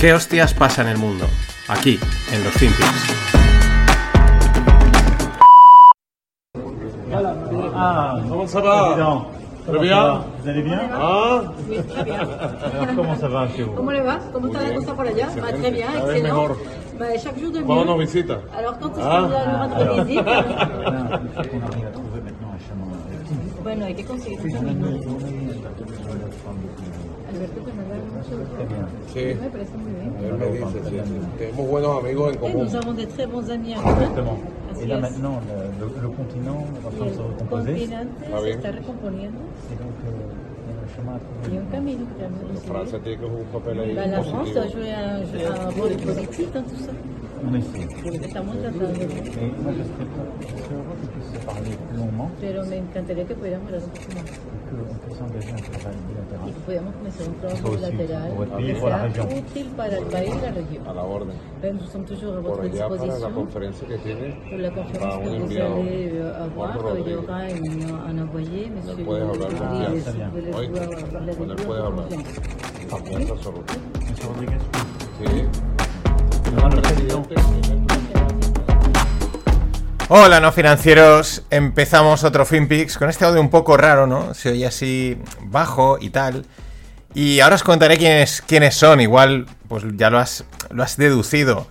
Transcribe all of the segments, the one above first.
¿Qué hostias pasa en el mundo? Aquí, en los Finpics. Ah, comment ça va Vous allez bien Ah très comment ça va chez vous ¿Cómo le va ¿Cómo está la cosa por allá? Bah, très bien, mejor. Bah, chaque jour de mieux. Alors quand est-ce Ah. visite Bueno, hay que conseguir un camino. A Alberto Canadá, mucho Très bien. Sí, Me parece muy bien. él me dice, sí, sí. Tenemos buenos amigos en Et común. nous avons des très bons amis en commun. Exactement. Así Et là maintenant, le, le- le continent de se continente Ah, se bien. está recomponiendo Et donc, euh, il y a un chemin y un camino a Bah, la France doit positivo. jouer un, un rôle politique dans tout ça. On essaie. Estamos tratando de... Et moi, je serais, je serais heureux qu'on puisse se parler plus longuement Pero me encantaría que pudiéramos hablar un poco más. Pudiéramos comenzar un trabajo bilateral que sea útil para el país y la región. A la orden. Toujours Por allá para la conferencia que tiene Pour la conférence que vous enviado. allez avoir, Eduardo il y Rodríguez. aura une- un envoyé, monsieur puedes hablar confianza. con él puedes hablar. Confianza absoluta. Sí. Hola, no financieros. Empezamos otro FinPix con este audio un poco raro, ¿no? Se oye así bajo y tal. Y ahora os contaré quiénes, quiénes son. Igual, pues ya lo has, lo has deducido.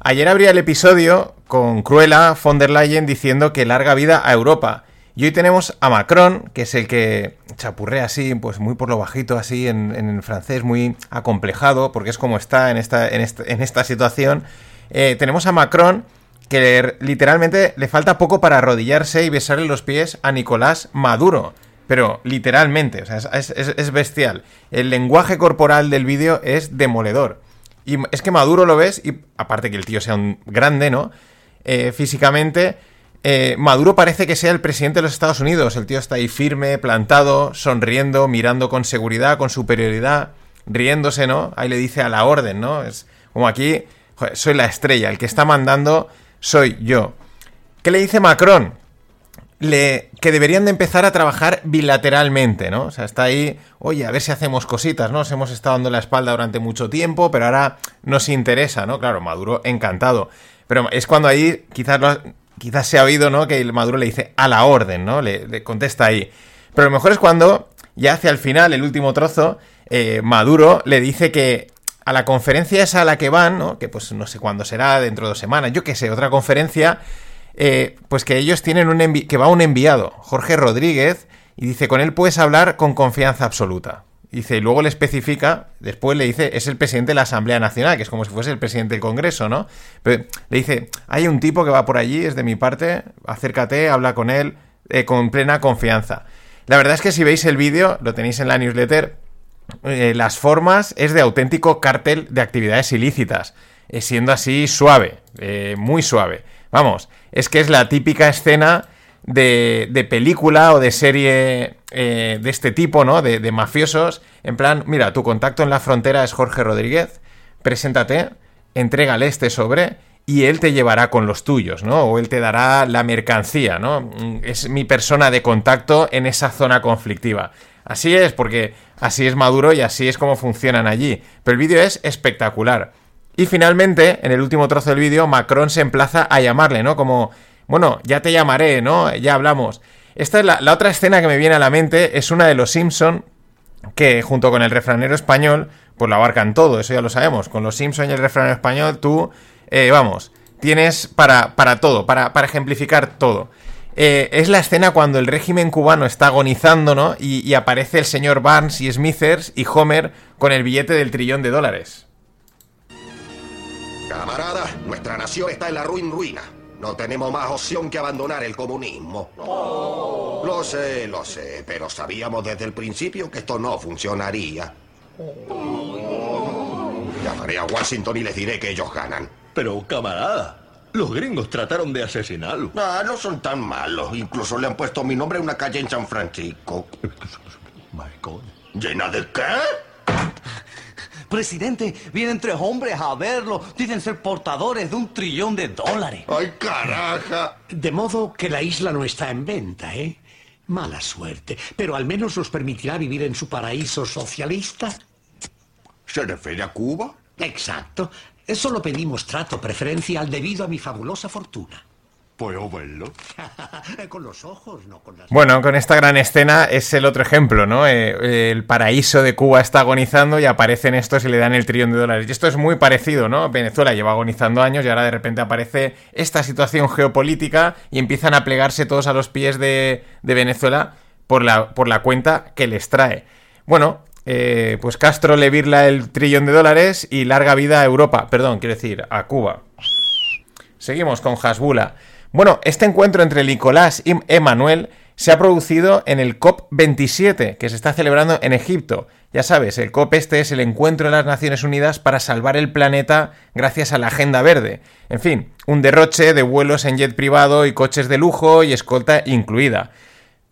Ayer abría el episodio con Cruella von der Leyen diciendo que larga vida a Europa. Y hoy tenemos a Macron, que es el que chapurrea así, pues muy por lo bajito, así en, en francés, muy acomplejado, porque es como está en esta, en esta, en esta situación. Eh, tenemos a Macron, que literalmente le falta poco para arrodillarse y besarle los pies a Nicolás Maduro. Pero literalmente, o sea, es, es- es bestial. El lenguaje corporal del vídeo es demoledor. Y es que Maduro lo ves, y aparte que el tío sea un grande, ¿no? Eh, físicamente, eh, Maduro parece que sea el presidente de los Estados Unidos. El tío está ahí firme, plantado, sonriendo, mirando con seguridad, con superioridad, riéndose, ¿no? Ahí le dice a la orden, ¿no? Es como aquí, soy la estrella, el que está mandando soy yo. ¿Qué le dice Macron? le, que deberían de empezar a trabajar bilateralmente, ¿no? O sea, está ahí, oye, a ver si hacemos cositas, ¿no? Nos hemos estado dando la espalda durante mucho tiempo, pero ahora nos interesa, ¿no? Claro, Maduro encantado. Pero es cuando ahí quizás, lo- quizás se ha oído, ¿no? Que el Maduro le dice a la orden, ¿no? Le, contesta ahí. Pero lo mejor es cuando, ya hacia el final, el último trozo, eh, Maduro le dice que a la conferencia esa a la que van, ¿no? Que pues no sé cuándo será, dentro de dos semanas, yo qué sé, otra conferencia, eh, pues que ellos tienen un que va un enviado, Jorge Rodríguez, y dice, con él puedes hablar con confianza absoluta. Dice, y luego le especifica, después le dice, es el presidente de la Asamblea Nacional, que es como si fuese el presidente del Congreso, ¿no? Pero le dice, hay un tipo que va por allí, es de mi parte, acércate, habla con él eh, con plena confianza. La verdad es que si veis el vídeo, lo tenéis en la newsletter, eh, las formas es de auténtico cártel de actividades ilícitas, eh, siendo así suave, eh, muy suave. Vamos, es que es la típica escena de, de película o de serie de este tipo, ¿no? De, de mafiosos. En plan, mira, tu contacto en la frontera es Jorge Rodríguez, preséntate, entrégale este sobre y él te llevará con los tuyos, ¿no? O él te dará la mercancía, ¿no? Mm, Es mi persona de contacto en esa zona conflictiva. Así es, porque así es Maduro y así es como funcionan allí. Pero el vídeo es espectacular. Y finalmente, en el último trozo del vídeo, Macron se emplaza a llamarle, ¿no? Como, bueno, ya te llamaré, ¿no? Ya hablamos. Esta es la, otra escena que me viene a la mente, es una de los Simpson que junto con el refranero español, pues lo abarcan todo, eso ya lo sabemos. Con los Simpson y el refranero español, tú, eh, vamos, tienes para, para todo, para, para ejemplificar todo. Eh, es la escena cuando el régimen cubano está agonizando, ¿no? Y, y aparece el señor Barnes y Smithers y Homer con el billete del trillón de dólares. Camarada, nuestra nación está en la ruin ruina. No tenemos más opción que abandonar el comunismo. Lo sé, lo sé, pero sabíamos desde el principio que esto no funcionaría. Llamaré a Washington y les diré que ellos ganan. Pero, camarada, los gringos trataron de asesinarlo. Ah, no son tan malos. Incluso le han puesto mi nombre a una calle en San Francisco. My God. ¿Llena de qué? Presidente, vienen tres hombres a verlo. Dicen ser portadores de un trillón de dólares. ¡Ay, caraja! De modo que la isla no está en venta, ¿eh? Mala suerte. Pero al menos nos permitirá vivir en su paraíso socialista. ¿Se refiere a Cuba? Exacto. Solo pedimos trato preferencial debido a mi fabulosa fortuna. ¿Puedo verlo? con los ojos, no con las... Bueno, con esta gran escena es el otro ejemplo, ¿no? Eh, el paraíso de Cuba está agonizando y aparecen estos y le dan el trillón de dólares. Y esto es muy parecido, ¿no? Venezuela lleva agonizando años y ahora de repente aparece esta situación geopolítica y empiezan a plegarse todos a los pies de, de Venezuela por la, por la cuenta que les trae. Bueno, eh, pues Castro le virla el trillón de dólares y larga vida a Europa, perdón, quiero decir, a Cuba. Seguimos con Hasbula. Bueno, este encuentro entre Nicolás y Emanuel se ha producido en el COP27, que se está celebrando en Egipto. Ya sabes, el COP este es el encuentro de las Naciones Unidas para salvar el planeta gracias a la Agenda Verde. En fin, un derroche de vuelos en jet privado y coches de lujo y escolta incluida.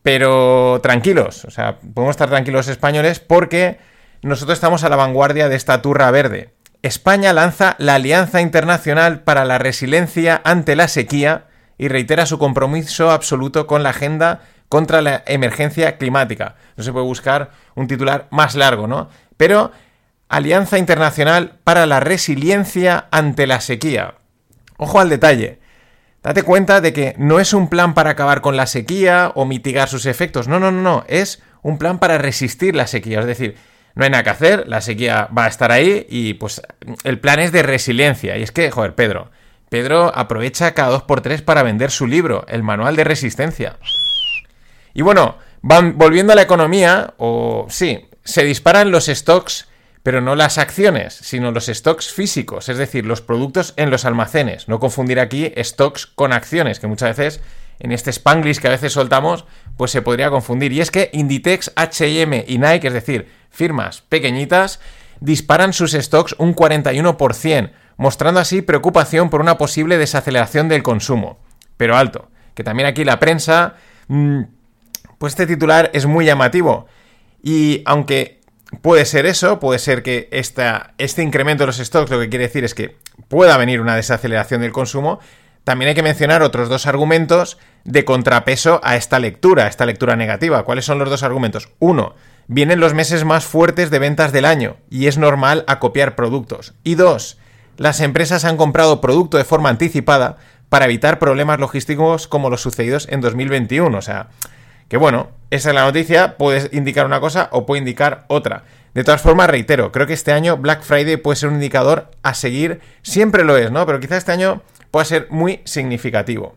Pero tranquilos, o sea, podemos estar tranquilos españoles porque nosotros estamos a la vanguardia de esta turra verde. España lanza la Alianza Internacional para la Resiliencia ante la Sequía, y reitera su compromiso absoluto con la agenda contra la emergencia climática. No se puede buscar un titular más largo, ¿no? Pero Alianza Internacional para la Resiliencia ante la Sequía. Ojo al detalle. Date cuenta de que no es un plan para acabar con la sequía o mitigar sus efectos. No, no, no, no. Es un plan para resistir la sequía. Es decir, no hay nada que hacer, la sequía va a estar ahí y pues el plan es de resiliencia. Y es que, joder, Pedro, Pedro aprovecha cada dos por tres para vender su libro, el Manual de Resistencia. Y bueno, van volviendo a la economía, o sí, se disparan los stocks, pero no las acciones, sino los stocks físicos, es decir, los productos en los almacenes. No confundir aquí stocks con acciones, que muchas veces en este spanglish que a veces soltamos, pues se podría confundir. Y es que Inditex, HM y Nike, es decir, firmas pequeñitas, disparan sus stocks un 41% mostrando así preocupación por una posible desaceleración del consumo. Pero alto, que también aquí la prensa, mmm, pues este titular es muy llamativo. Y aunque puede ser eso, puede ser que este incremento de los stocks lo que quiere decir es que pueda venir una desaceleración del consumo, también hay que mencionar otros dos argumentos de contrapeso a esta lectura, a esta lectura negativa. ¿Cuáles son los dos argumentos? Uno, vienen los meses más fuertes de ventas del año y es normal acopiar productos. Y dos, las empresas han comprado producto de forma anticipada para evitar problemas logísticos como los sucedidos en 2021. O sea, que bueno, esa es la noticia, puede indicar una cosa o puede indicar otra. De todas formas, reitero, creo que este año Black Friday puede ser un indicador a seguir, siempre lo es, ¿no? Pero quizá este año pueda ser muy significativo.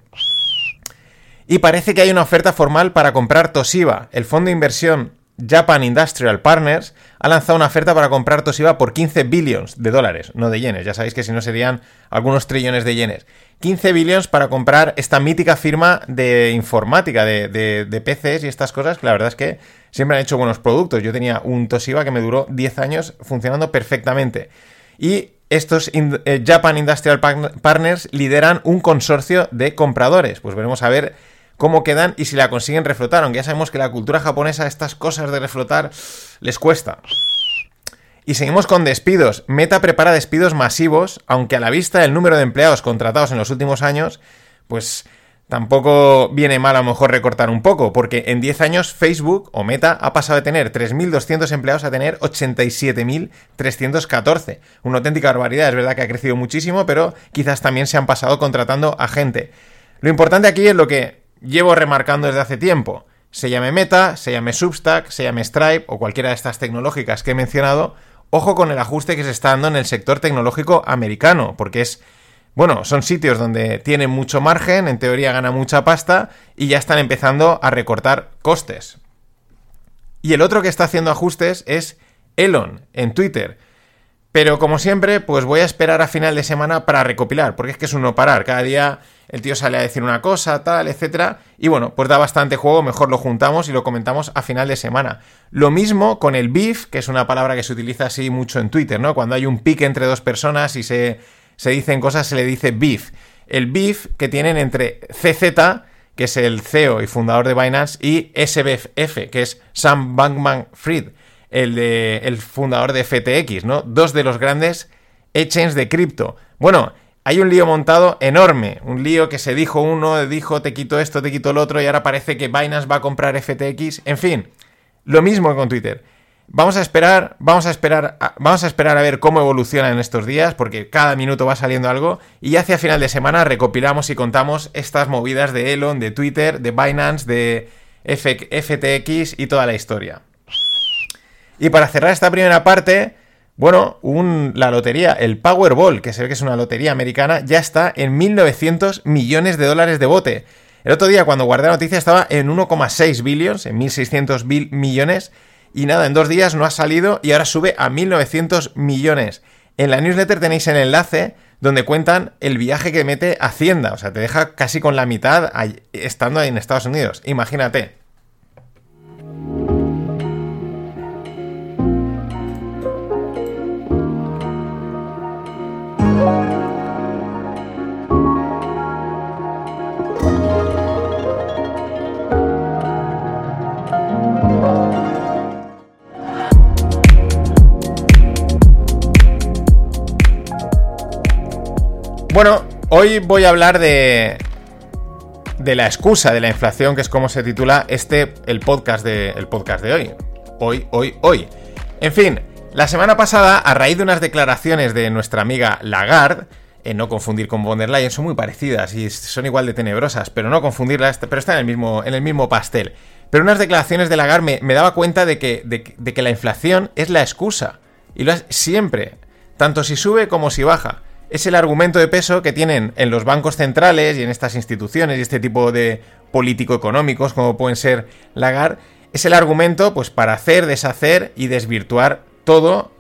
Y parece que hay una oferta formal para comprar Toshiba, el fondo de inversión Japan Industrial Partners ha lanzado una oferta para comprar Toshiba por 15 billones de dólares, no de yenes. Ya sabéis que si no serían algunos trillones de yenes. 15 billones para comprar esta mítica firma de informática, de, de, de, PCs y estas cosas, que la verdad es que siempre han hecho buenos productos. Yo tenía un Toshiba que me duró 10 años funcionando perfectamente. Y estos eh, Japan Industrial Partners lideran un consorcio de compradores. Pues veremos a ver cómo quedan y si la consiguen reflotar. Aunque ya sabemos que la cultura japonesa, estas cosas de reflotar, les cuesta. Y seguimos con despidos. Meta prepara despidos masivos, aunque a la vista del número de empleados contratados en los últimos años, pues tampoco viene mal a lo mejor recortar un poco, porque en 10 años Facebook o Meta ha pasado de tener 3.200 empleados a tener 87.314. Una auténtica barbaridad, es verdad que ha crecido muchísimo, pero quizás también se han pasado contratando a gente. Lo importante aquí es lo que llevo remarcando desde hace tiempo. Se llame Meta, se llame Substack, se llame Stripe o cualquiera de estas tecnológicas que he mencionado, ojo con el ajuste que se está dando en el sector tecnológico americano, porque es, bueno, son sitios donde tienen mucho margen, en teoría gana mucha pasta y ya están empezando a recortar costes. Y el otro que está haciendo ajustes es Elon en Twitter. Pero como siempre, pues voy a esperar a final de semana para recopilar, porque es que es un no parar. Cada día el tío sale a decir una cosa, tal, etcétera. Y bueno, pues da bastante juego, mejor lo juntamos y lo comentamos a final de semana. Lo mismo con el beef, que es una palabra que se utiliza así mucho en Twitter, ¿no? Cuando hay un pique entre dos personas y se, se dicen cosas, se le dice beef. El beef que tienen entre CZ, que es el CEO y fundador de Binance, y SBF, que es Sam Bankman Fried el, de, el fundador de FTX, ¿no? Dos de los grandes exchanges de cripto. Bueno, hay un lío montado enorme, un lío que se dijo uno, dijo te quito esto, te quito el otro y ahora parece que Binance va a comprar FTX, en fin, lo mismo con Twitter. Vamos a esperar, vamos a esperar, vamos a esperar a ver cómo evoluciona en estos días, porque cada minuto va saliendo algo, y hacia final de semana recopilamos y contamos estas movidas de Elon, de Twitter, de Binance, de FTX y toda la historia. Y para cerrar esta primera parte, bueno, la lotería, el Powerball, que se ve que es una lotería americana, ya está en 1.900 millones de dólares de bote. El otro día, cuando guardé la noticia, estaba en 1,6 billions, en 1.600 millones, y nada, en dos días no ha salido y ahora sube a 1.900 millones. En la newsletter tenéis el enlace donde cuentan el viaje que mete Hacienda, o sea, te deja casi con la mitad estando ahí en Estados Unidos. Imagínate. Bueno, hoy voy a hablar de. de la excusa de la inflación, que es como se titula este. el podcast de. el podcast de hoy. Hoy, hoy, hoy. En fin, la semana pasada, a raíz de unas declaraciones de nuestra amiga Lagarde, en no confundir con von der son muy parecidas y son igual de tenebrosas, pero no confundirlas, pero están en el mismo, en el mismo pastel. Pero unas declaraciones de Lagarde me, daba cuenta de que, de que la inflación es la excusa. Y lo es siempre, tanto si sube como si baja es el argumento de peso que tienen en los bancos centrales y en estas instituciones y este tipo de político-económicos como pueden ser Lagarde, es el argumento pues para hacer, deshacer y desvirtuar todo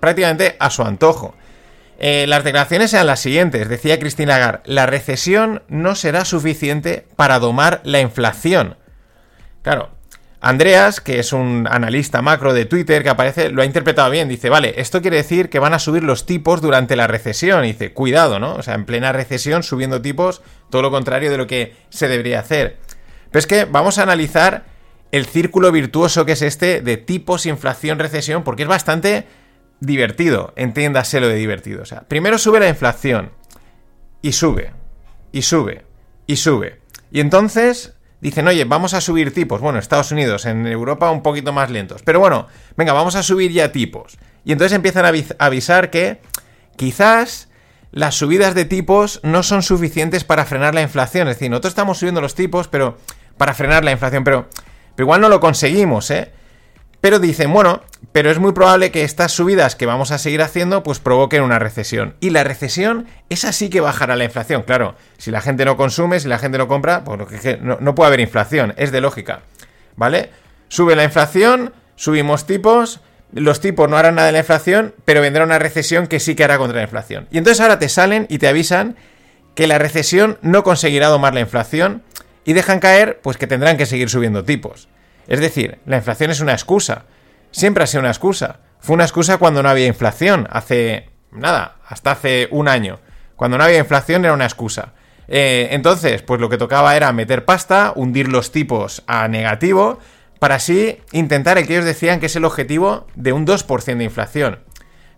prácticamente a su antojo. Eh, las declaraciones eran las siguientes, decía Cristina Lagarde, la recesión no será suficiente para domar la inflación. Claro, Andreas, que es un analista macro de Twitter que aparece, lo ha interpretado bien. Dice, vale, esto quiere decir que van a subir los tipos durante la recesión. Y dice, cuidado, ¿no? O sea, en plena recesión subiendo tipos, todo lo contrario de lo que se debería hacer. Pero es que vamos a analizar el círculo virtuoso que es este de tipos, inflación, recesión, porque es bastante divertido. Entiéndase lo de divertido. O sea, primero sube la inflación. Y sube. Y sube. Y sube. Y entonces dicen, oye, vamos a subir tipos. Bueno, Estados Unidos, en Europa un poquito más lentos. Pero bueno, venga, vamos a subir ya tipos. Y entonces empiezan a avisar que quizás las subidas de tipos no son suficientes para frenar la inflación. Es decir, nosotros estamos subiendo los tipos, pero para frenar la inflación, pero, pero igual no lo conseguimos, ¿eh? Pero dicen, bueno, pero es muy probable que estas subidas que vamos a seguir haciendo pues provoquen una recesión. Y la recesión es así que bajará la inflación. Claro, si la gente no consume, si la gente no compra, pues no, no puede haber inflación, es de lógica. ¿Vale? Sube la inflación, subimos tipos, los tipos no harán nada de la inflación, pero vendrá una recesión que sí que hará contra la inflación. Y entonces ahora te salen y te avisan que la recesión no conseguirá domar la inflación y dejan caer pues que tendrán que seguir subiendo tipos. Es decir, la inflación es una excusa. Siempre ha sido una excusa. Fue una excusa cuando no había inflación, hace nada, hasta hace un año. Cuando no había inflación era una excusa. Eh, entonces, pues lo que tocaba era meter pasta, hundir los tipos a negativo, para así intentar el que ellos decían que es el objetivo de un 2% de inflación.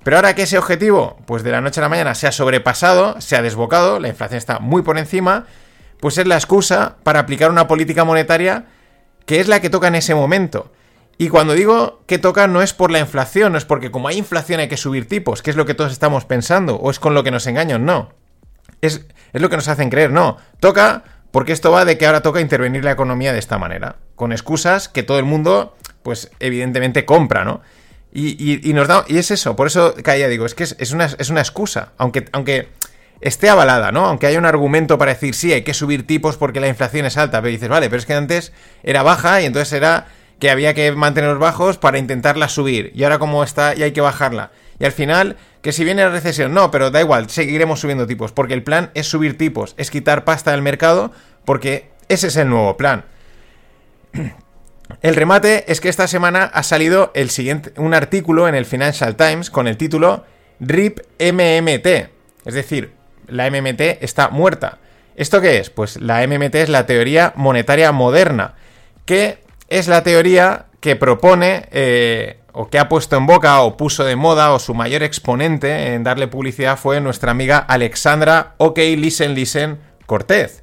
Pero ahora que ese objetivo, pues de la noche a la mañana se ha sobrepasado, se ha desbocado, la inflación está muy por encima, pues es la excusa para aplicar una política monetaria que es la que toca en ese momento. Y cuando digo que toca no es por la inflación, no es porque como hay inflación hay que subir tipos, que es lo que todos estamos pensando, o es con lo que nos engañan, no. Es, es lo que nos hacen creer, no. Toca porque esto va de que ahora toca intervenir la economía de esta manera, con excusas que todo el mundo, pues evidentemente compra, ¿no? Y, y, nos da, y es eso, por eso caía, digo, es que es, una, es una excusa, aunque, aunque esté avalada, ¿no? Aunque haya un argumento para decir, sí, hay que subir tipos porque la inflación es alta, pero dices, vale, pero es que antes era baja y entonces era que había que mantenerlos bajos para intentarla subir. Y ahora como está, y hay que bajarla. Y al final, que si viene la recesión, no, pero da igual, seguiremos subiendo tipos. Porque el plan es subir tipos, es quitar pasta del mercado, porque ese es el nuevo plan. El remate es que esta semana ha salido el siguiente, un artículo en el Financial Times con el título RIP MMT. Es decir, la MMT está muerta. ¿Esto qué es? Pues la MMT es la teoría monetaria moderna, que es la teoría que propone eh, o que ha puesto en boca o puso de moda o su mayor exponente en darle publicidad fue nuestra amiga Alexandra OK Listen Listen Cortez.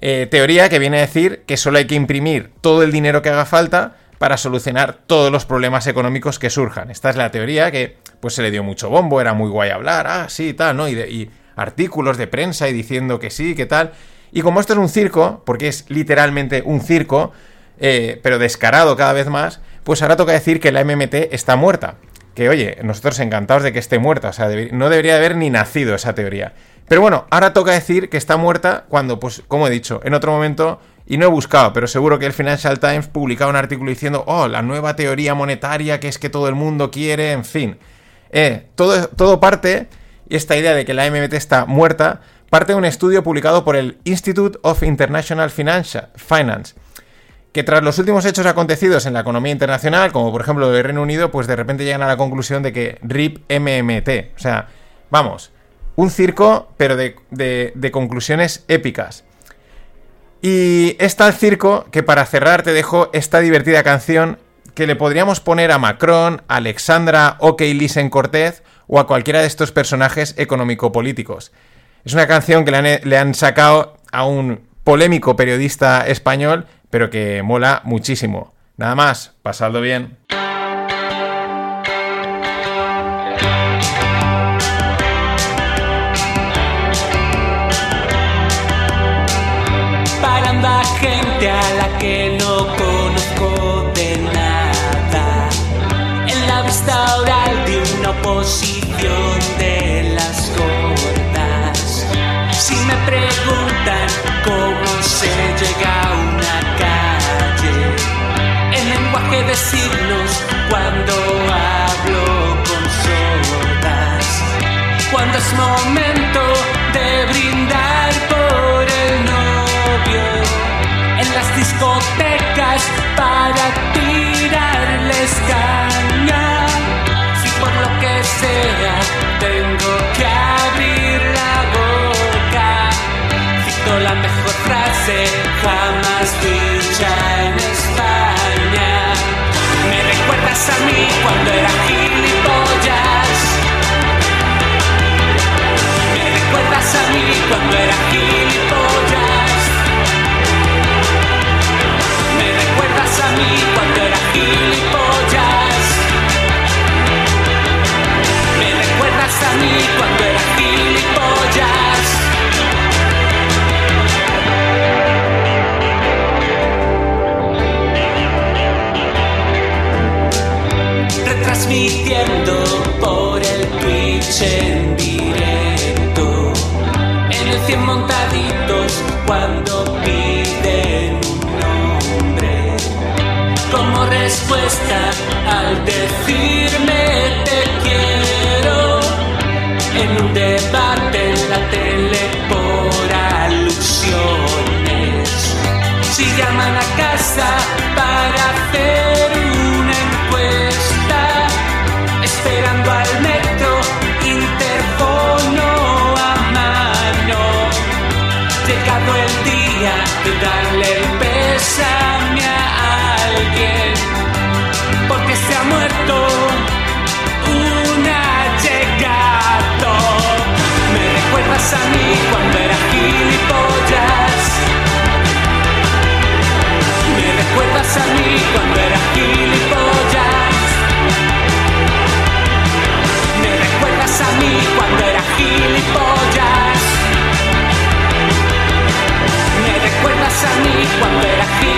Eh, teoría que viene a decir que solo hay que imprimir todo el dinero que haga falta para solucionar todos los problemas económicos que surjan. Esta es la teoría que pues se le dio mucho bombo, era muy guay hablar, ah, sí, tal, ¿no? Y, artículos de prensa y diciendo que sí, que tal. Y como esto es un circo, porque es literalmente un circo, eh, pero descarado cada vez más, pues ahora toca decir que la MMT está muerta. Que oye, nosotros encantados de que esté muerta, o sea, no debería haber ni nacido esa teoría. Pero bueno, ahora toca decir que está muerta cuando, pues, como he dicho, en otro momento, y no he buscado, pero seguro que el Financial Times publicaba un artículo diciendo, oh, la nueva teoría monetaria que es que todo el mundo quiere, en fin. Eh, todo, todo parte, esta idea de que la MMT está muerta, parte de un estudio publicado por el Institute of International Finance, que tras los últimos hechos acontecidos en la economía internacional, como por ejemplo el Reino Unido, pues de repente llegan a la conclusión de que RIP MMT. O sea, vamos, un circo, pero de, de- de conclusiones épicas. Y es tal circo que para cerrar te dejo esta divertida canción que le podríamos poner a Macron, a Alexandra OK Lisen Cortez o a cualquiera de estos personajes económico-políticos. Es una canción que le han, sacado a un polémico periodista español, pero que mola muchísimo. Nada más, pasadlo bien. Gente a la que oposición de las gordas. Si me preguntan cómo se llega a una calle, en lenguaje de signos cuando hablo con sordas. Cuando es momento de brindar por el novio en las discotecas para tirarles que transmitiendo por el Twitch en directo. En el 100 montaditos cuando piden un nombre. Como respuesta al decirme te quiero. En un debate en la tele por alusiones. Si llaman a de darle el pésame a alguien, porque se ha muerto una llegado. Me recuerdas a mí cuando era gilipollas. Me recuerdas a mí cuando era gilipollas. Me recuerdas a mí cuando era a mí cuando era